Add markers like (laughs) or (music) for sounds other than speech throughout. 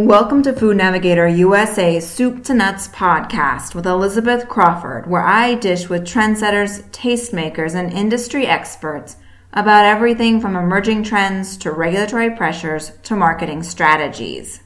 Welcome to Food Navigator USA's Soup to Nuts podcast with Elizabeth Crawford, where I dish with trendsetters, tastemakers, and industry experts about everything from emerging trends to regulatory pressures to marketing strategies.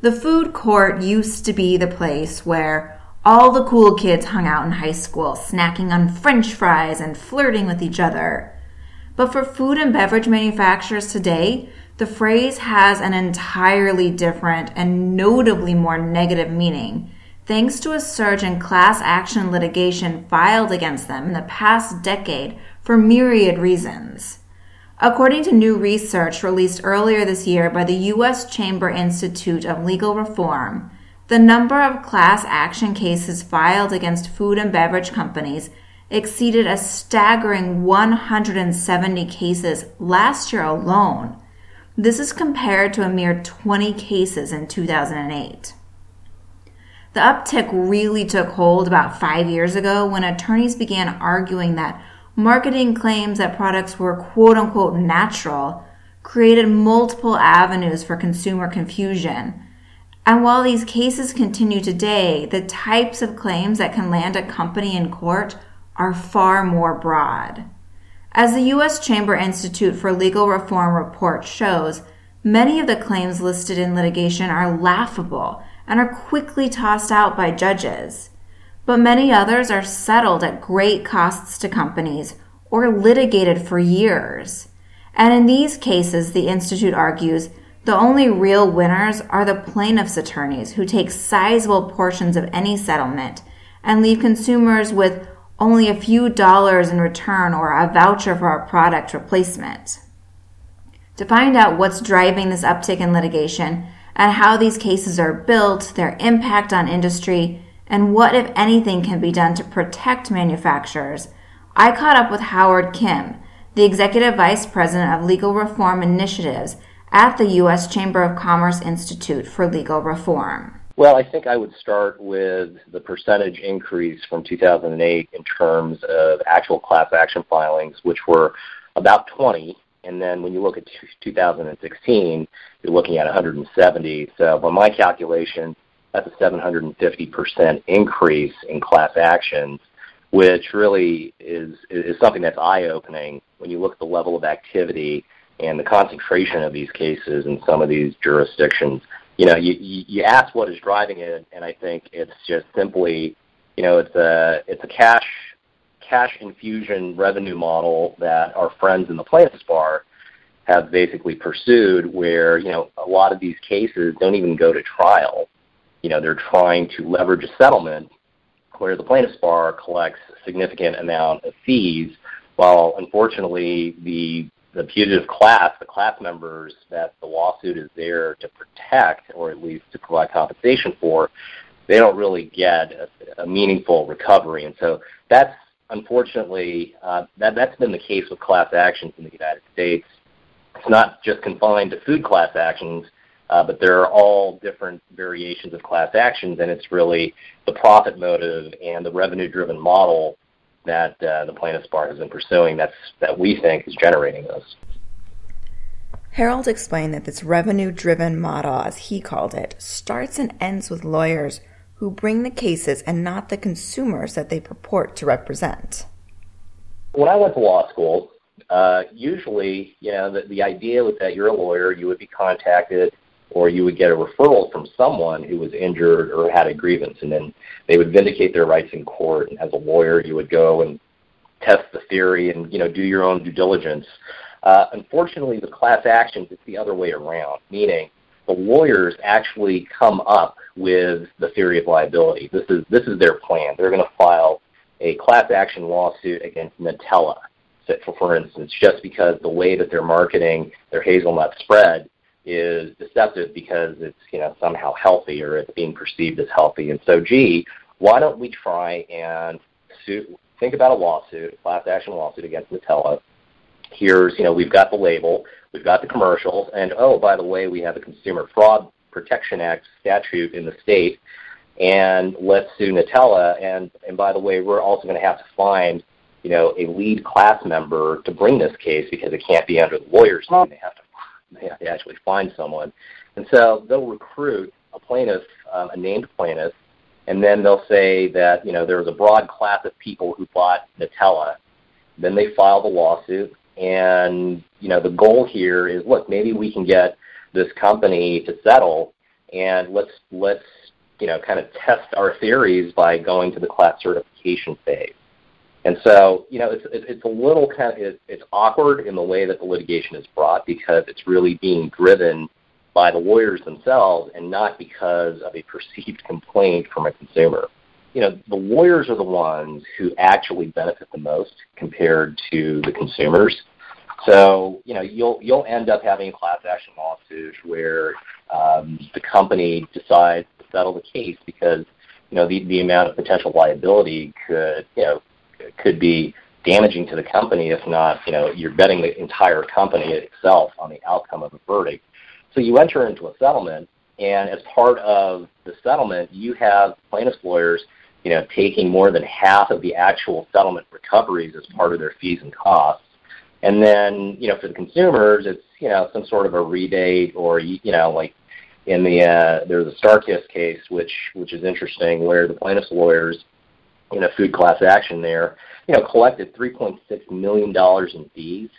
The food court used to be the place where all the cool kids hung out in high school, snacking on french fries and flirting with each other. But for food and beverage manufacturers today, the phrase has an entirely different and notably more negative meaning, thanks to a surge in class action litigation filed against them in the past decade for myriad reasons. According to new research released earlier this year by the U.S. Chamber Institute of Legal Reform, the number of class action cases filed against food and beverage companies exceeded a staggering 170 cases last year alone this is compared to a mere 20 cases in 2008. The uptick really took hold about five years ago when attorneys began arguing that marketing claims that products were quote unquote natural created multiple avenues for consumer confusion. And while these cases continue today, the types of claims that can land a company in court are far more broad. As the U.S. Chamber Institute for Legal Reform report shows, many of the claims listed in litigation are laughable and are quickly tossed out by judges. But many others are settled at great costs to companies or litigated for years. And in these cases, the Institute argues, the only real winners are the plaintiff's attorneys who take sizable portions of any settlement and leave consumers with only a few dollars in return or a voucher for a product replacement. To find out what's driving this uptick in litigation and how these cases are built, their impact on industry, and what, if anything, can be done to protect manufacturers, I caught up with Harold Kim, the Executive Vice President of Legal Reform Initiatives at the U.S. Chamber of Commerce Institute for Legal Reform. Well, I think I would start with the percentage increase from 2008 in terms of actual class action filings, which were about 20. And then when you look at 2016, you're looking at 170. So by my calculation, that's a 750% increase in class actions, which really is, is something that's eye-opening when you look at the level of activity and the concentration of these cases in some of these jurisdictions you know, you, you ask what is driving it, and I think it's just simply, you know, it's a it's a cash cash infusion revenue model that our friends in the plaintiffs bar have basically pursued, where you know a lot of these cases don't even go to trial. You know, they're trying to leverage a settlement where the plaintiffs bar collects a significant amount of fees, while unfortunately the the putative class, the class members that the lawsuit is there to protect or at least to provide compensation for, they don't really get a, a meaningful recovery. And so that's unfortunately uh, that that's been the case with class actions in the United States. It's not just confined to food class actions, uh, but there are all different variations of class actions, and it's really the profit motive and the revenue-driven model that uh, the plaintiff's bar has been pursuing that's that we think is generating this. Harold explained that this revenue driven model, as he called it, starts and ends with lawyers who bring the cases and not the consumers that they purport to represent. When I went to law school, uh, usually, you know, the, the idea was that you're a lawyer, you would be contacted or you would get a referral from someone who was injured or had a grievance, and then they would vindicate their rights in court. And as a lawyer, you would go and test the theory and you know do your own due diligence. Uh, unfortunately, the class actions it's the other way around, meaning the lawyers actually come up with the theory of liability. This is this is their plan. They're going to file a class action lawsuit against Nutella, for, for instance, just because the way that they're marketing their hazelnut spread is deceptive because it's you know somehow healthy or it's being perceived as healthy. And so, gee, why don't we try and sue, think about a lawsuit, a class action lawsuit against Nutella? Here's you know we've got the label, we've got the commercials, and oh by the way, we have a Consumer Fraud Protection Act statute in the state, and let's sue Nutella. And and by the way, we're also going to have to find you know a lead class member to bring this case because it can't be under the lawyer's name. They have to they actually find someone. And so they'll recruit a plaintiff, um, a named plaintiff, and then they'll say that you know there was a broad class of people who bought Nutella. Then they file the lawsuit, and you know the goal here is look, maybe we can get this company to settle, and let's let's you know kind of test our theories by going to the class certification phase. And so, you know, it's it's a little kind of it's awkward in the way that the litigation is brought because it's really being driven by the lawyers themselves and not because of a perceived complaint from a consumer. You know, the lawyers are the ones who actually benefit the most compared to the consumers. So, you know, you'll you'll end up having a class action lawsuit where um, the company decides to settle the case because you know the the amount of potential liability could you know could be damaging to the company if not you know you're betting the entire company itself on the outcome of the verdict. So you enter into a settlement, and as part of the settlement, you have plaintiffs' lawyers, you know, taking more than half of the actual settlement recoveries as part of their fees and costs. And then, you know, for the consumers, it's you know some sort of a rebate or you know like in the uh, there's a StarKist case which which is interesting where the plaintiffs' lawyers in a food class action there, you know, collected 3.6 million dollars in fees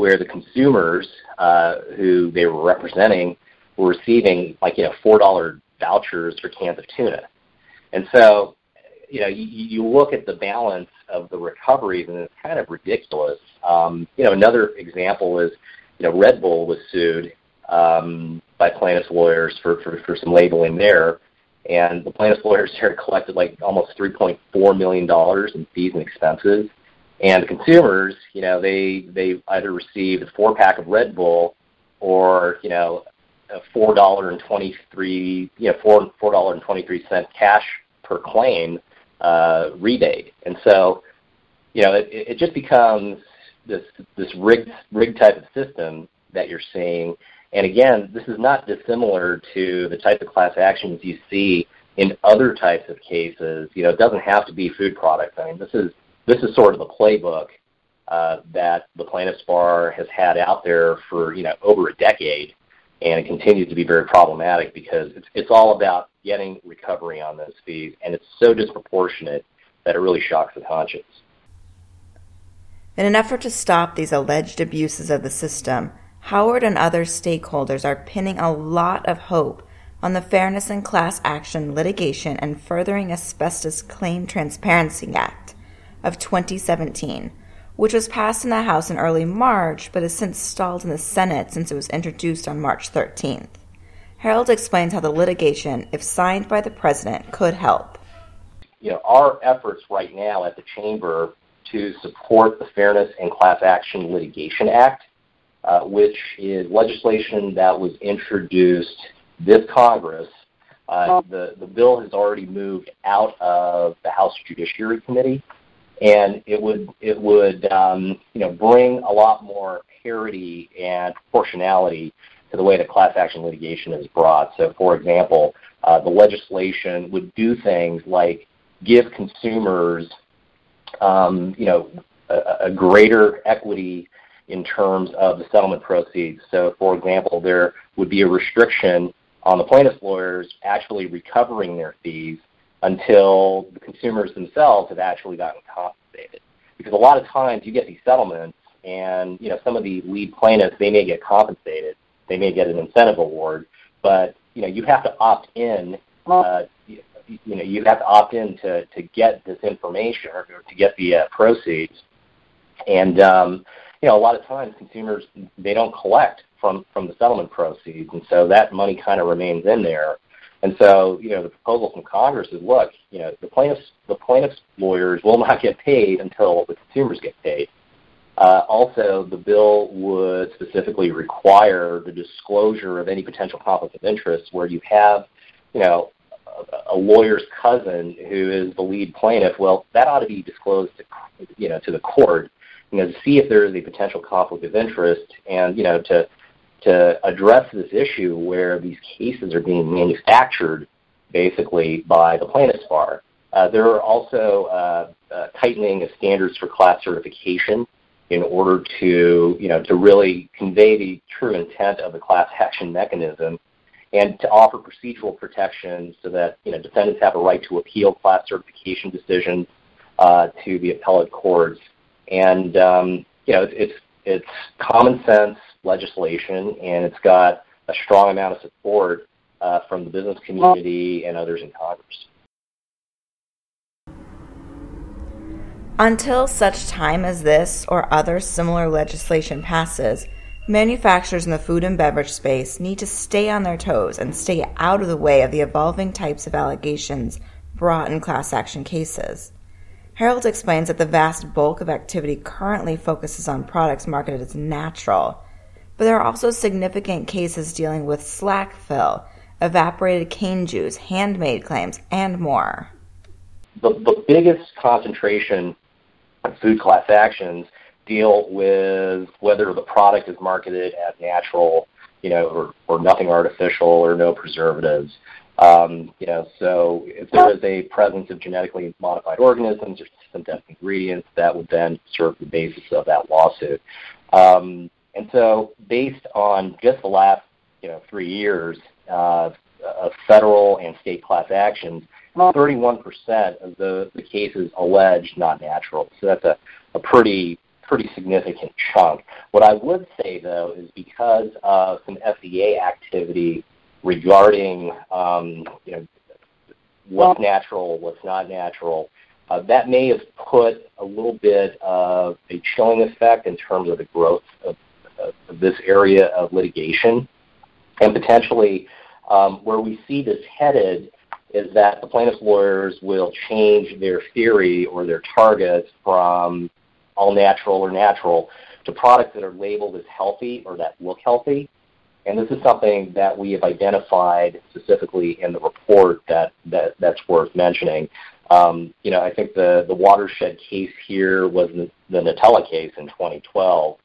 where the consumers uh, who they were representing were receiving like you know four dollar vouchers for cans of tuna, and so you know you, you look at the balance of the recoveries and it's kind of ridiculous. Um, you know another example is you know Red Bull was sued um, by plaintiffs' lawyers for, for for some labeling there. And the plaintiffs' lawyers here collected like almost $3.4 million in fees and expenses and the consumers, you know, they they either received a four pack of Red Bull or you know a four dollar and twenty three you know four four dollar and twenty three cent cash per claim uh, rebate, and so you know it, it just becomes this this rigged rigged type of system that you're seeing. And again, this is not dissimilar to the type of class actions you see in other types of cases. You know, it doesn't have to be food products. I mean, this is this is sort of the playbook uh, that the plaintiffs bar has had out there for you know over a decade, and it continues to be very problematic because it's it's all about getting recovery on those fees, and it's so disproportionate that it really shocks the conscience. In an effort to stop these alleged abuses of the system, Harold and other stakeholders are pinning a lot of hope on the Fairness and Class Action Litigation and Furthering Asbestos Claim Transparency Act of 2017, which was passed in the House in early March but has since stalled in the Senate since it was introduced on March 13th. Harold explains how the litigation, if signed by the president, could help. You know, our efforts right now at the chamber to support the Fairness and Class Action Litigation Act, uh, which is legislation that was introduced this Congress. Uh, the, the bill has already moved out of the House Judiciary Committee and it would it would um, you know bring a lot more parity and proportionality to the way that class action litigation is brought. So, for example, uh, the legislation would do things like give consumers um, you know a, a greater equity in terms of the settlement proceeds. So, for example, there would be a restriction on the plaintiff's lawyers actually recovering their fees until the consumers themselves have actually gotten compensated. Because a lot of times you get these settlements and you know some of the lead plaintiffs they may get compensated, they may get an incentive award, but you know you have to opt in. Uh, you, know you have to opt in to to get this information or, or to get the uh, proceeds, and um, you know a lot of times consumers they don't collect from from the settlement proceeds, and so that money kind of remains in there. And so, you know, the proposal from Congress is, look, you know, the plaintiffs, the plaintiffs' lawyers will not get paid until the consumers get paid. Uh, also, the bill would specifically require the disclosure of any potential conflict of interest where you have, you know, a, a lawyer's cousin who is the lead plaintiff. Well, that ought to be disclosed, to, you know, to the court, you know, to see if there is a potential conflict of interest, and you know, to to address this issue where these cases are being manufactured basically by the plaintiffs bar. Uh, there are also uh, uh, tightening of standards for class certification in order to, you know, to really convey the true intent of the class action mechanism. and to offer procedural protections so that you know defendants have a right to appeal class certification decisions uh, to the appellate courts. And um, you know, it's, it's common sense legislation, and it's got a strong amount of support uh, from the business community and others in Congress. Until such time as this or other similar legislation passes, manufacturers in the food and beverage space need to stay on their toes and stay out of the way of the evolving types of allegations brought in class action cases. Harold explains that the vast bulk of activity currently focuses on products marketed as natural, but there are also significant cases dealing with slack fill, evaporated cane juice, handmade claims, and more. The, the biggest concentration of food class actions deal with whether the product is marketed as natural, you know, or, or nothing artificial or no preservatives. Um, you know, so if there is a presence of genetically modified organisms or synthetic ingredients, that would then serve the basis of that lawsuit. Um, and so, based on just the last, you know, three years uh, of federal and state class actions, 31% of the, the cases alleged not natural. So that's a, a pretty pretty significant chunk. What I would say though is because of some FDA activity regarding um, you know what's natural, what's not natural, uh, that may have put a little bit of a chilling effect in terms of the growth of, of, this area of litigation, and potentially um, where we see this headed is that the plaintiff's lawyers will change their theory or their targets from all natural or natural to products that are labeled as healthy or that look healthy. And this is something that we have identified specifically in the report that, that that's worth mentioning. Um, you know, I think the, the watershed case here was the, Nutella case in 2012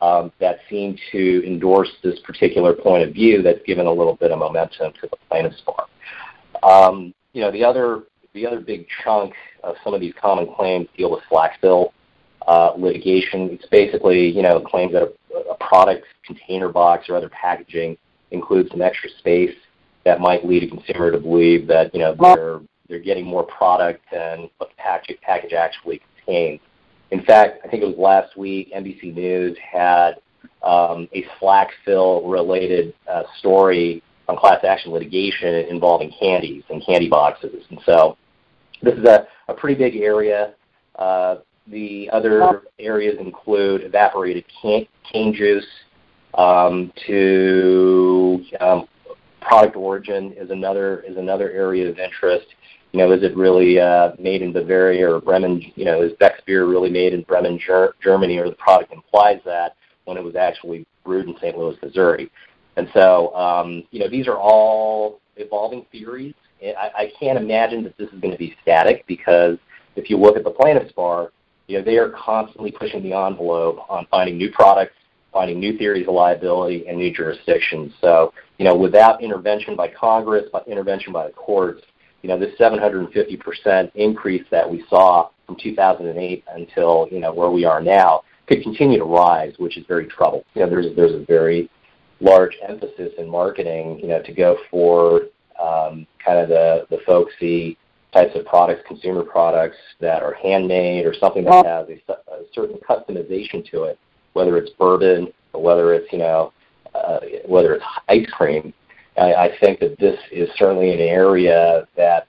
um, that seemed to endorse this particular point of view that's given a little bit of momentum to the plaintiff's bar. Um, you know, the other the other big chunk of some of these common claims deal with slack fill uh, litigation. It's basically you know claims that a, a product container box or other packaging includes some extra space that might lead a consumer to believe that you know they're they're getting more product than what the package package actually contains. In fact, I think it was last week, NBC News had um, a slack fill related uh, story on class action litigation involving candies and candy boxes. And so this is a, a pretty big area. Uh, the other areas include evaporated cane, cane juice um, to um, product origin is another is another area of interest. You know, is it really uh, made in Bavaria or Bremen? You know, is Beck's beer really made in Bremen, Ger- Germany, or the product implies that when it was actually brewed in St. Louis, Missouri? And so, um, you know, these are all evolving theories. I, I can't imagine that this is going to be static because if you look at the plaintiffs bar, you know, they are constantly pushing the envelope on finding new products, finding new theories of liability, and new jurisdictions. So, you know, without intervention by Congress, by intervention by the courts, you know, this 750% increase that we saw from 2008 until, you know, where we are now could continue to rise, which is very troubling. You know, there's, there's a very large emphasis in marketing, you know, to go for um, kind of the, the folksy types of products, consumer products that are handmade or something that has a, a certain customization to it, whether it's bourbon or whether it's, you know, uh, whether it's ice cream. I, I think that this is certainly an area that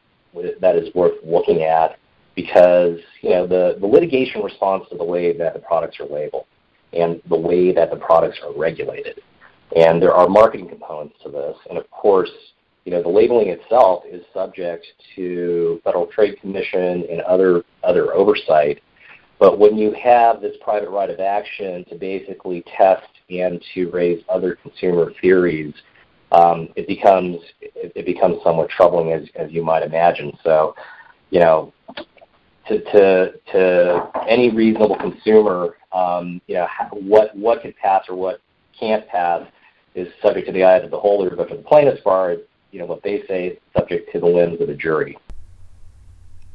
that is worth looking at because you know the, the litigation responds to the way that the products are labeled and the way that the products are regulated. And there are marketing components to this. And of course, you know, the labeling itself is subject to Federal Trade Commission and other other oversight. But when you have this private right of action to basically test and to raise other consumer theories, um, it becomes it, it, becomes somewhat troubling as as you might imagine. So, you know, to to to any reasonable consumer, um, you know, what what could pass or what can't pass is subject to the eye of the beholder, but for the plaintiff's bar, you know, what they say is subject to the lens of the jury.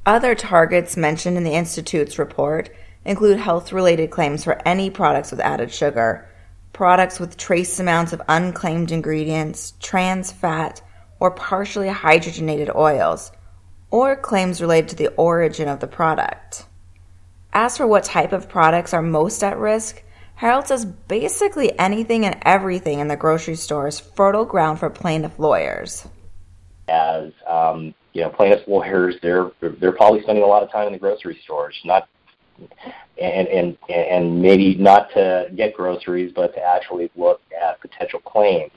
Other targets mentioned in the Institute's report include health related claims for any products with added sugar, products with trace amounts of unclaimed ingredients, trans fat, or partially hydrogenated oils, or claims related to the origin of the product. As for what type of products are most at risk, Harold says basically anything and everything in the grocery store is fertile ground for plaintiff lawyers. As um, you know, plaintiff lawyers, they're they're probably spending a lot of time in the grocery stores, not and and and maybe not to get groceries, but to actually look at potential claims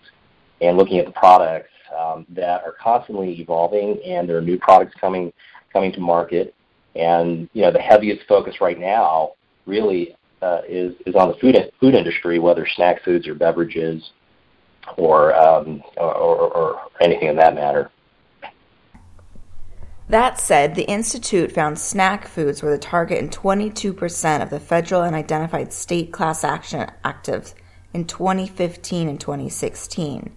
and looking at the products um, that are constantly evolving, and there are new products coming coming to market. And you know, the heaviest focus right now really uh, is is on the food food industry, whether snack foods or beverages, or um, or, or, anything in that matter. That said, the Institute found snack foods were the target in 22% of the federal and identified state class action actives in 2015 and 2016.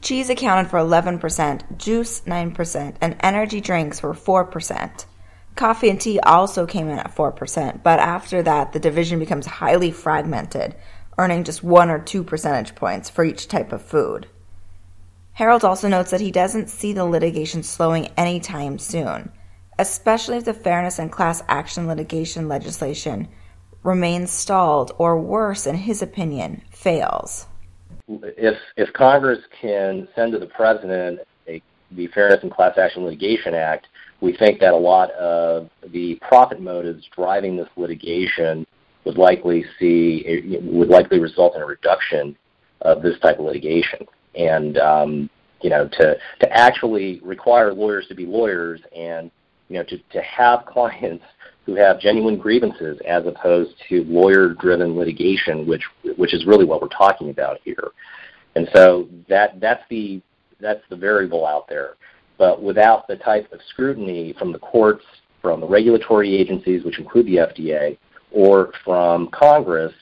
Cheese accounted for 11%, juice 9%, and energy drinks were 4%. Coffee and tea also came in at 4%, but after that, the division becomes highly fragmented, earning just 1 or 2 percentage points for each type of food. Harold also notes that he doesn't see the litigation slowing anytime soon, especially if the fairness and class action litigation legislation remains stalled or worse, in his opinion, fails if if Congress can send to the president a, the Fairness and Class Action Litigation Act, we think that a lot of the profit motives driving this litigation would likely see would likely result in a reduction of this type of litigation. And um, you know, to to actually require lawyers to be lawyers and you know to to have (laughs) clients who have genuine grievances as opposed to lawyer-driven litigation, which which is really what we're talking about here. And so that that's the that's the variable out there. But without the type of scrutiny from the courts, from the regulatory agencies, which include the FDA, or from Congress,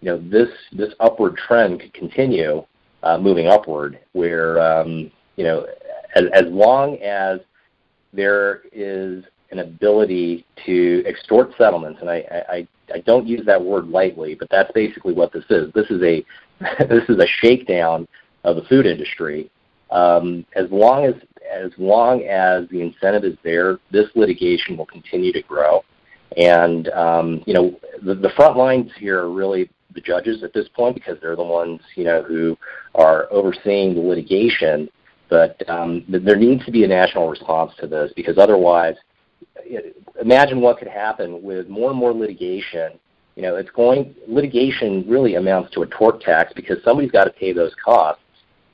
you know this this upward trend could continue uh, moving upward, where um, you know as, as long as there is an ability to extort settlements, and I, I, I don't use that word lightly, but that's basically what this is. This is a (laughs) this is a shakedown of the food industry. Um, as long as as long as the incentive is there, this litigation will continue to grow. And um, you know, the, the front lines here are really the judges at this point because they're the ones you know who are overseeing the litigation. But um, there needs to be a national response to this because otherwise, imagine what could happen with more and more litigation. You know, it's going litigation really amounts to a tort tax because somebody's got to pay those costs.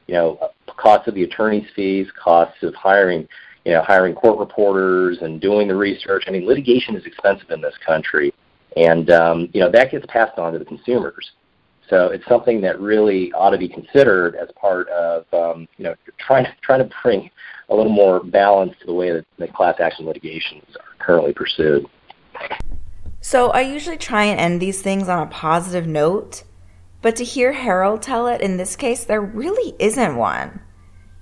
You know, costs of the attorney's fees, costs of hiring, you know, hiring court reporters and doing the research. I mean, litigation is expensive in this country, and um, you know that gets passed on to the consumers. So it's something that really ought to be considered as part of um, you know trying to trying to bring a little more balance to the way that the class action litigations are currently pursued. So I usually try and end these things on a positive note, but to hear Harold tell it in this case, there really isn't one.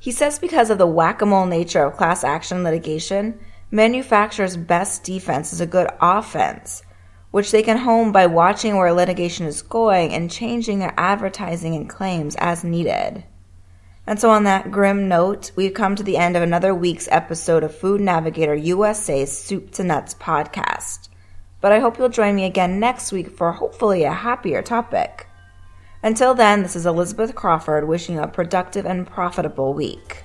He says because of the whack a mole nature of class action litigation, manufacturers' best defense is a good offense, which they can hone by watching where litigation is going and changing their advertising and claims as needed. And so, on that grim note, we've come to the end of another week's episode of Food Navigator USA's Soup to Nuts podcast. But I hope you'll join me again next week for hopefully a happier topic. Until then, this is Elizabeth Crawford wishing you a productive and profitable week.